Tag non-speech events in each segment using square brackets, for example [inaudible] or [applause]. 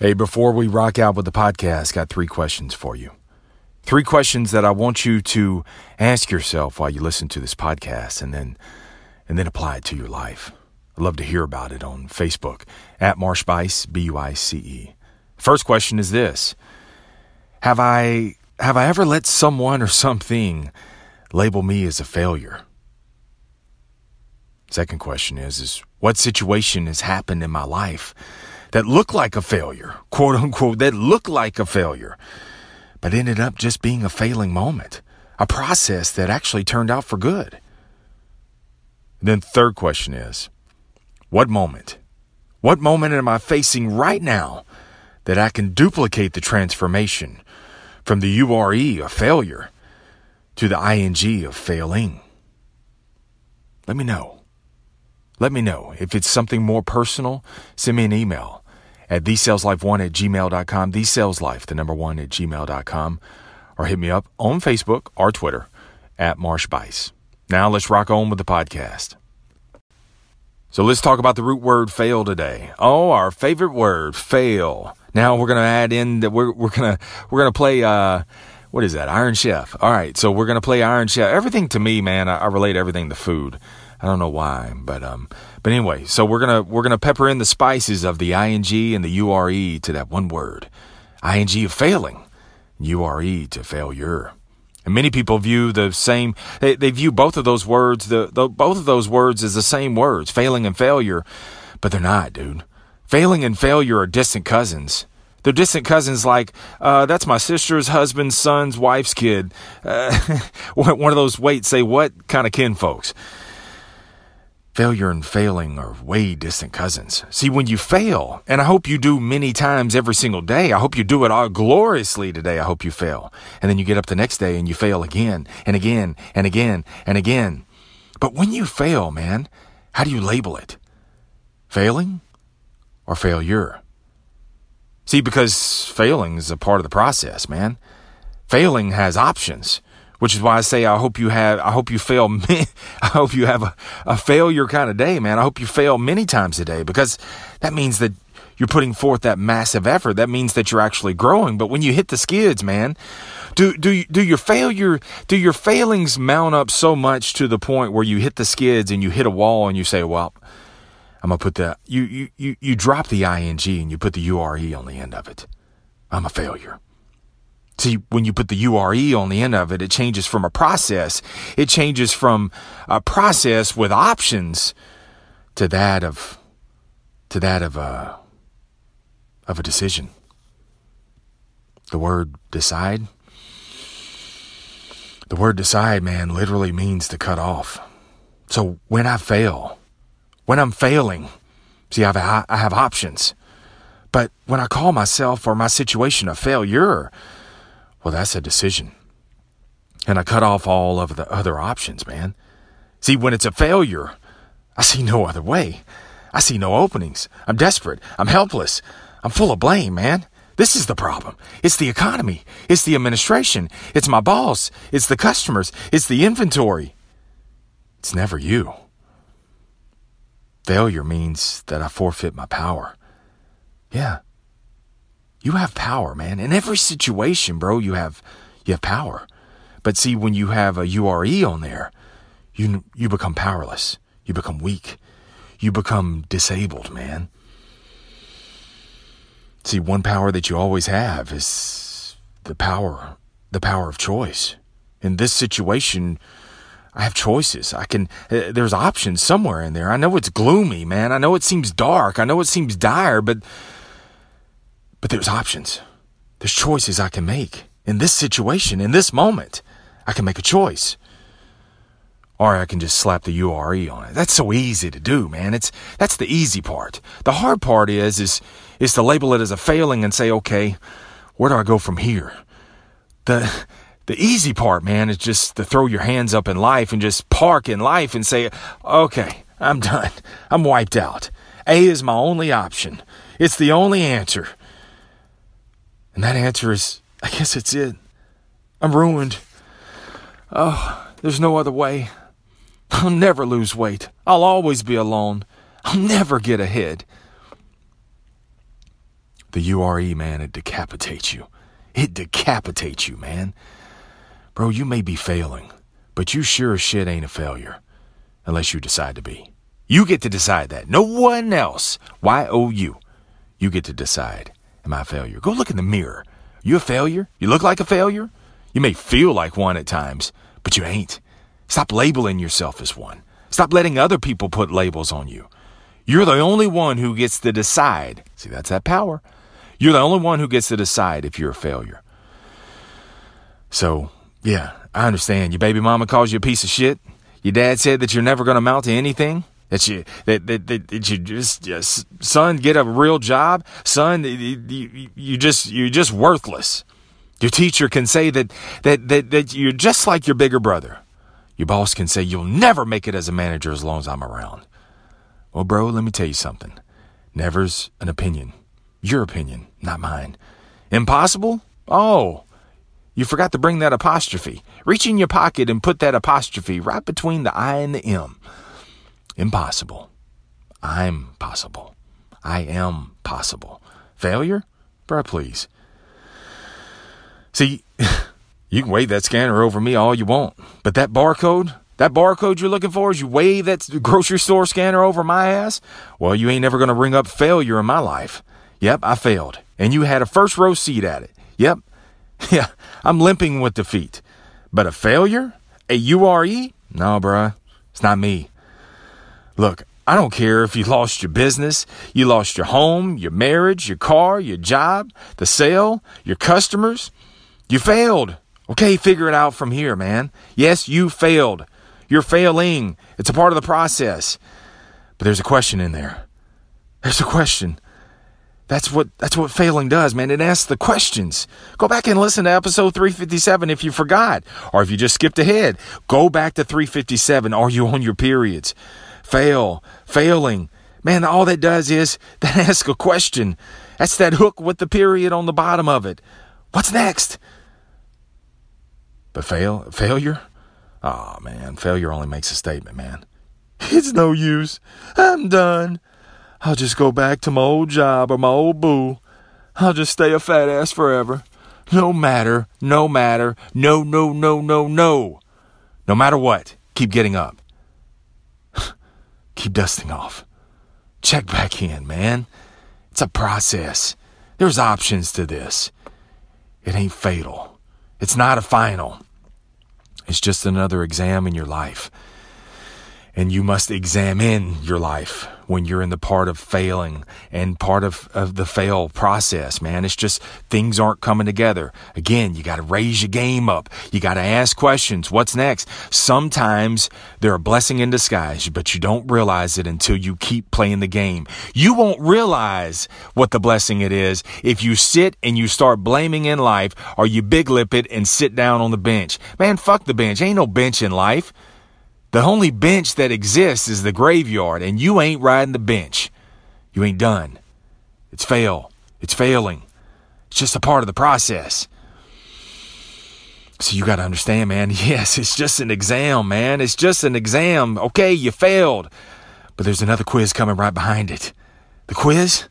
Hey, before we rock out with the podcast, got three questions for you. Three questions that I want you to ask yourself while you listen to this podcast and then and then apply it to your life. I'd love to hear about it on Facebook at Marsh Buice, B U I C E. First question is this Have I have I ever let someone or something label me as a failure? Second question is, is what situation has happened in my life that looked like a failure, quote unquote, that looked like a failure, but ended up just being a failing moment, a process that actually turned out for good? Then third question is, what moment? What moment am I facing right now that I can duplicate the transformation from the URE of failure to the ING of failing? Let me know. Let me know. If it's something more personal, send me an email at thesaleslife1 at gmail.com, thesaleslife, the number one at gmail.com, or hit me up on Facebook or Twitter at Marsh Buice. Now let's rock on with the podcast. So let's talk about the root word fail today. Oh, our favorite word, fail. Now we're gonna add in that we're we're gonna we're gonna play uh what is that? Iron Chef. All right, so we're gonna play Iron Chef. Everything to me, man, I, I relate everything to food. I don't know why, but um, but anyway, so we're gonna we're gonna pepper in the spices of the ing and the ure to that one word, ing of failing, ure to failure. And many people view the same. They, they view both of those words, the, the both of those words as the same words, failing and failure, but they're not, dude. Failing and failure are distant cousins. They're distant cousins like, uh, that's my sister's husband's son's wife's kid. Uh, [laughs] one of those wait, say what kind of kin folks. Failure and failing are way distant cousins. See, when you fail, and I hope you do many times every single day, I hope you do it all gloriously today. I hope you fail. And then you get up the next day and you fail again and again and again and again. But when you fail, man, how do you label it? Failing or failure? See, because failing is a part of the process, man. Failing has options which is why I say I hope you have I hope you fail [laughs] I hope you have a, a failure kind of day, man. I hope you fail many times a day because that means that you're putting forth that massive effort. That means that you're actually growing. But when you hit the skids, man, do do do your failure do your failings mount up so much to the point where you hit the skids and you hit a wall and you say, well, I'm gonna put the you you you, you drop the ing and you put the ure on the end of it. I'm a failure. See, when you put the URE on the end of it, it changes from a process. It changes from a process with options to that of, to that of a, of a decision. The word decide. The word decide, man, literally means to cut off. So when I fail, when I'm failing, see, I have, I have options. But when I call myself or my situation a failure, well, that's a decision. And I cut off all of the other options, man. See, when it's a failure, I see no other way. I see no openings. I'm desperate. I'm helpless. I'm full of blame, man. This is the problem. It's the economy. It's the administration. It's my boss. It's the customers. It's the inventory. It's never you. Failure means that I forfeit my power. Yeah, you have power, man. In every situation, bro, you have you have power. But see, when you have a URE on there, you you become powerless. You become weak. You become disabled, man. See, one power that you always have is the power, the power of choice. In this situation, I have choices. I can, uh, there's options somewhere in there. I know it's gloomy, man. I know it seems dark. I know it seems dire, but but there's options. There's choices I can make. In this situation, in this moment, I can make a choice. Or I can just slap the URE on it. That's so easy to do, man. It's that's the easy part. The hard part is is is to label it as a failing and say, okay, where do I go from here? The the easy part, man, is just to throw your hands up in life and just park in life and say, okay, I'm done. I'm wiped out. A is my only option. It's the only answer. And that answer is, I guess it's it. I'm ruined. Oh, there's no other way. I'll never lose weight. I'll always be alone. I'll never get ahead. The URE, man, it decapitates you. It decapitates you, man. Bro, you may be failing, but you sure as shit ain't a failure unless you decide to be. You get to decide that. No one else. Y O U. You get to decide. Am I a failure? Go look in the mirror. You a failure? You look like a failure? You may feel like one at times, but you ain't. Stop labeling yourself as one. Stop letting other people put labels on you. You're the only one who gets to decide. See, that's that power. You're the only one who gets to decide if you're a failure. So, yeah, I understand. Your baby mama calls you a piece of shit. Your dad said that you're never going to amount to anything. That you that, that, that, that you just, son get a real job. Son, you, you just you're just worthless. Your teacher can say that, that that that you're just like your bigger brother. Your boss can say you'll never make it as a manager as long as I'm around. Well, bro, let me tell you something. Never's an opinion. Your opinion, not mine. Impossible? Oh, you forgot to bring that apostrophe. Reach in your pocket and put that apostrophe right between the I and the M. Impossible. I'm possible. I am possible. Failure? Bruh, please. See, [laughs] you can wave that scanner over me all you want, but that barcode, that barcode you're looking for, is you wave that grocery store scanner over my ass, well, you ain't never going to ring up failure in my life. Yep, I failed. And you had a first row seat at it. Yep. [laughs] Yeah, I'm limping with defeat. But a failure? A URE? No, bruh. It's not me. Look, I don't care if you lost your business, you lost your home, your marriage, your car, your job, the sale, your customers. You failed. Okay, figure it out from here, man. Yes, you failed. You're failing. It's a part of the process. But there's a question in there. There's a question. That's what that's what failing does, man. It asks the questions. Go back and listen to episode 357 if you forgot, or if you just skipped ahead. Go back to 357. Are you on your periods? Fail, failing. Man, all that does is [laughs] that ask a question. That's that hook with the period on the bottom of it. What's next? But fail, failure? Oh man, failure only makes a statement, man. It's no use. I'm done. I'll just go back to my old job or my old boo. I'll just stay a fat ass forever. No matter, no matter, no, no, no, no, no. No matter what, keep getting up. Keep dusting off. Check back in, man. It's a process. There's options to this. It ain't fatal. It's not a final. It's just another exam in your life. And you must examine your life when you're in the part of failing and part of, of the fail process, man. It's just things aren't coming together. Again, you got to raise your game up. You got to ask questions. What's next? Sometimes they're a blessing in disguise, but you don't realize it until you keep playing the game. You won't realize what the blessing it is if you sit and you start blaming in life or you big lip it and sit down on the bench. Man, fuck the bench. Ain't no bench in life. The only bench that exists is the graveyard, and you ain't riding the bench. You ain't done. It's fail. It's failing. It's just a part of the process. So you got to understand, man. [laughs] Yes, it's just an exam, man. It's just an exam. Okay, you failed. But there's another quiz coming right behind it. The quiz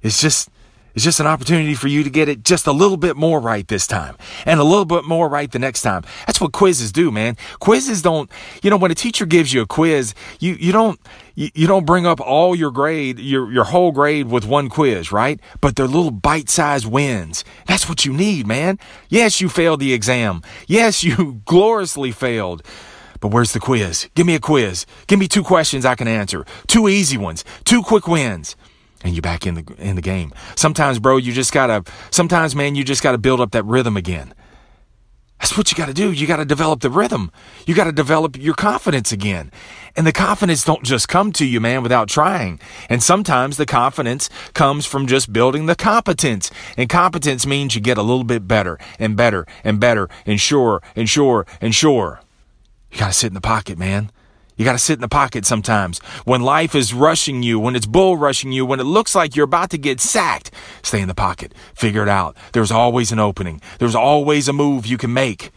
is just it's just an opportunity for you to get it just a little bit more right this time and a little bit more right the next time. That's what quizzes do, man. Quizzes don't, you know, when a teacher gives you a quiz, you, you don't, you, you don't bring up all your grade, your, your whole grade with one quiz, right? But they're little bite-sized wins. That's what you need, man. Yes, you failed the exam. Yes, [laughs] you gloriously failed. But where's the quiz? Give me a quiz. Give me two questions I can answer. Two easy ones. Two quick wins and you're back in the in the game. Sometimes, bro, you just gotta. Sometimes, man, you just gotta build up that rhythm again. That's what you got to do. You got to develop the rhythm. You got to develop your confidence again. And the confidence don't just come to you, man, without trying. And sometimes the confidence comes from just building the competence. And competence means you get a little bit better and better and better and sure and sure and sure. You got to sit in the pocket, man. You got to sit in the pocket sometimes. When life is rushing you, when it's bull rushing you, when it looks like you're about to get sacked, stay in the pocket. Figure it out. There's always an opening. There's always a move you can make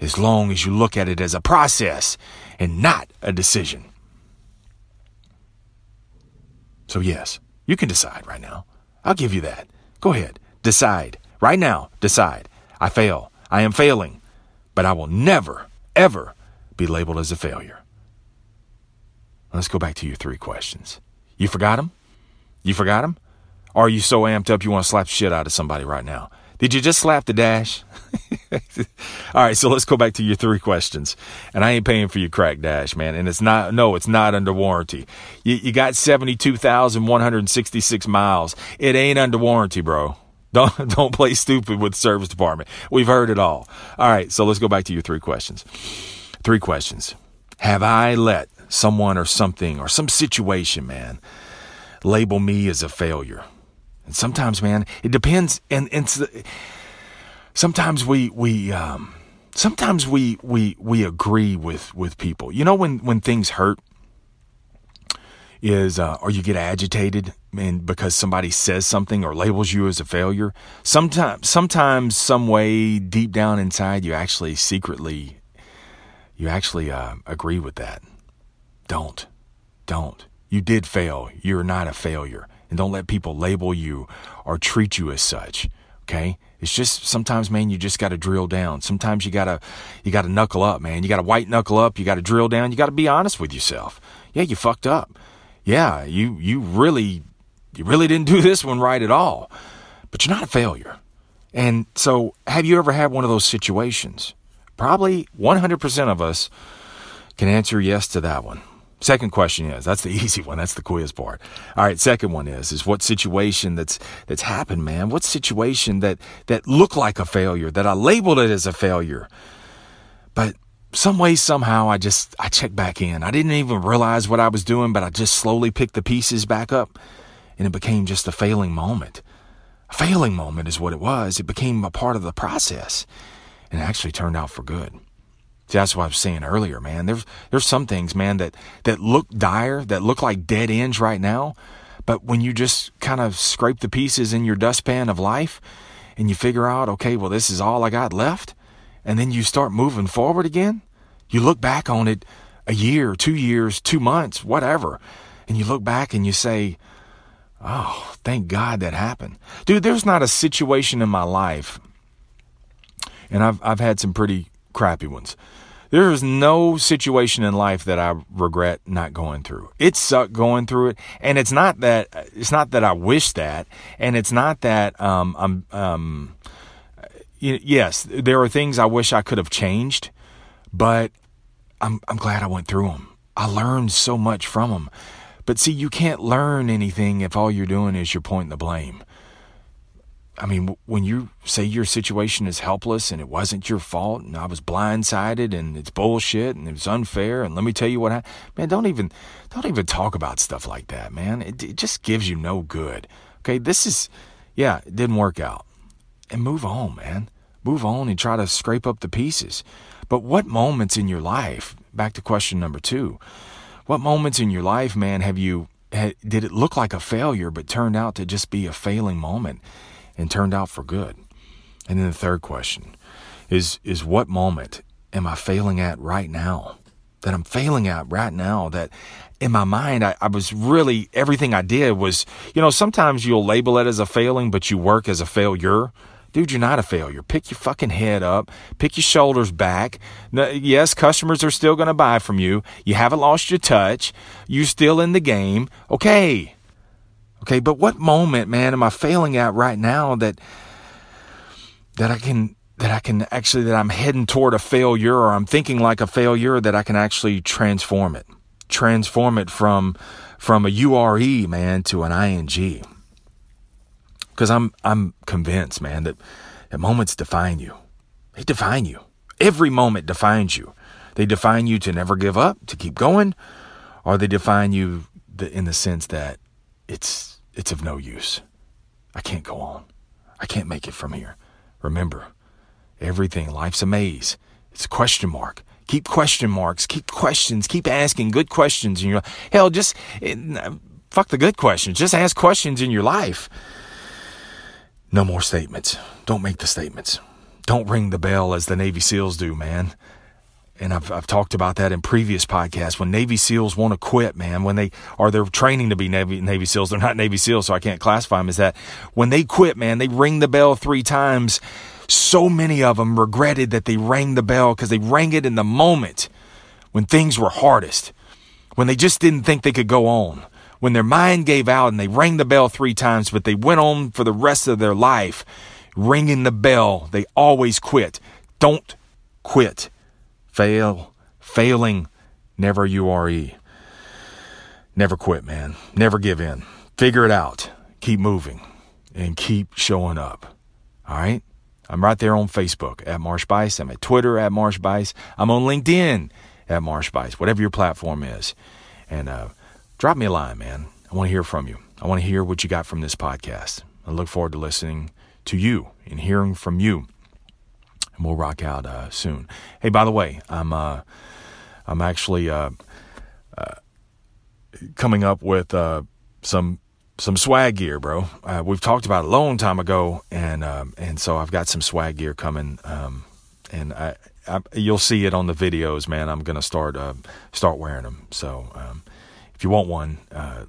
as long as you look at it as a process and not a decision. So, yes, you can decide right now. I'll give you that. Go ahead. Decide. Right now, decide. I fail. I am failing. But I will never, ever be labeled as a failure. Let's go back to your three questions. You forgot them? You forgot them? Or are you so amped up you want to slap shit out of somebody right now? Did you just slap the dash? [laughs] All right, so let's go back to your three questions. And I ain't paying for your crack dash, man. And it's not, no, it's not under warranty. You, you got 72,166 miles. It ain't under warranty, bro. Don't, [laughs] don't play stupid with the service department. We've heard it all. All right, so let's go back to your three questions. Three questions. Have I let someone or something or some situation, man, label me as a failure? And sometimes, man, it depends. And, and sometimes we we um, sometimes we we we agree with with people. You know, when when things hurt, is uh, or you get agitated and because somebody says something or labels you as a failure. Sometimes, sometimes, some way deep down inside, you actually secretly, you actually uh, agree with that. Don't, don't. You did fail. You're not a failure and don't let people label you or treat you as such. Okay? It's just sometimes, man, you just got to drill down. Sometimes you got to you got to knuckle up, man. You got to white knuckle up. You got to drill down. You got to be honest with yourself. Yeah, you fucked up. Yeah, you you really you really didn't do [laughs] this one right at all. But you're not a failure. And so, have you ever had one of those situations? Probably 100% of us can answer yes to that one. Second question is, that's the [laughs] easy one. That's the quiz part. All right. Second one is, is what situation that's, that's happened, man? What situation that, that looked like a failure, that I labeled it as a failure, but some way, somehow I just, I checked back in. I didn't even realize what I was doing, but I just slowly picked the pieces back up and it became just a failing moment. A failing moment is what it was. It became a part of the process and it actually turned out for good. That's what I was saying earlier, man. There's there's some things, man, that that look dire, that look like dead ends right now, but when you just kind of scrape the pieces in your dustpan of life and you figure out, okay, well, this is all I got left, and then you start moving forward again, you look back on it a year, two years, two months, whatever, and you look back and you say, oh, thank God that happened. Dude, there's not a situation in my life, and I've, I've had some pretty crappy ones. There is no situation in life that I regret not going through. It sucked going through it, and it's not that it's not that I wish that, and it's not that um, I'm um, yes, there are things I wish I could have changed, but I'm I'm glad I went through them. I learned so much from them. But see, you can't learn anything if all you're doing is you're pointing the blame. I mean, when you say your situation is helpless and it wasn't your fault and I was blindsided and it's bullshit and it was unfair and let me tell you what I, man, don't even, don't even talk about stuff like that, man. It, it just gives you no good. Okay. This is, yeah, it didn't work out and move on, man. Move on and try to scrape up the pieces. But what moments in your life, back to question number two, what moments in your life, man, have you, did it look like a failure but turned out to just be a failing moment? And turned out for good? And then the third question is is what moment am I failing at right now? That I'm failing at right now that in my mind I, I was really everything I did was you know, sometimes you'll label it as a failing, but you work as a failure. Dude, you're not a failure. Pick your fucking head up. Pick your shoulders back. Yes, customers are still going to buy from you. You haven't lost your touch. You're still in the game. Okay. Okay, but what moment, man, am I failing at right now that that I can that I can actually that I'm heading toward a failure or I'm thinking like a failure that I can actually transform it. Transform it from from a URE, man, to an ING. Cuz I'm I'm convinced, man, that that moments define you. They define you. Every moment defines you. They define you to never give up, to keep going, or they define you in the sense that it's it's of no use. I can't go on. I can't make it from here. Remember, everything, life's a maze. It's a question mark. Keep question marks. Keep questions. Keep asking good questions. And you're hell, just eh, it, fuck the good questions. Just ask questions in your life. No more statements. Don't make the statements. Don't ring the bell as the Navy SEALs do, man. And I've, I've talked about that in previous podcasts. When Navy SEALs want to quit, man, when they are they're training to be Navy Navy SEALs, they're not Navy SEALs, so I can't classify them as that. When they quit, man, they ring the bell three times. So many of them regretted that they rang the bell because they rang it in the moment when things were hardest, when they just didn't think they could go on, when their mind gave out and they rang the bell three times, but they went on for the rest of their life ringing the bell. They always quit. Don't quit. Fail. Failing. Never URE. Never quit, man. Never give in. Figure it out. Keep moving and keep showing up. All right? I'm right there on Facebook at Marsh Buice. I'm at Twitter at Marsh Buice. I'm on LinkedIn at Marsh Buice, whatever your platform is. And uh, drop me a line, man. I want to hear from you. I want to hear what you got from this podcast. I look forward to listening to you and hearing from you. And we'll rock out uh, soon. Hey, by the way, I'm uh, I'm actually uh, uh coming up with uh, some some swag gear, bro. Uh, we've talked about a long time ago, and um, and so I've got some swag gear coming, um, and I, I, you'll see it on the videos, man. I'm gonna start start wearing them. So um, if you want one,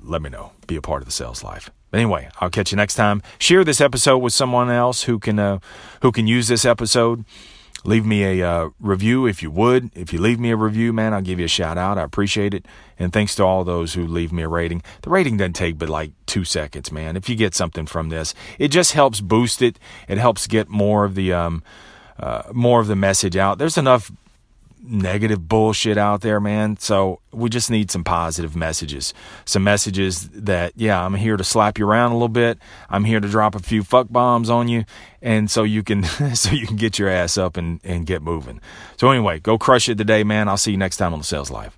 let me know. Be a part of the sales life. Anyway, I'll catch you next time. Share this episode with someone else who can uh, who can use this episode. Leave me a uh, review if you would. If you leave me a review, man, I'll give you a shout out. I appreciate it. And thanks to all those who leave me a rating. The rating doesn't take but like two seconds, man. If you get something from this, it just helps boost it. It helps get more of the um, uh, more of the message out. There's enough negative bullshit out there, man. So we just need some positive messages. Some messages that, yeah, I'm here to slap you around a little bit. I'm here to drop a few fuck bombs on you. And so you can, [laughs] so you can get your ass up and, and get moving. So anyway, go crush it today, man. I'll see you next time on the Sales Life.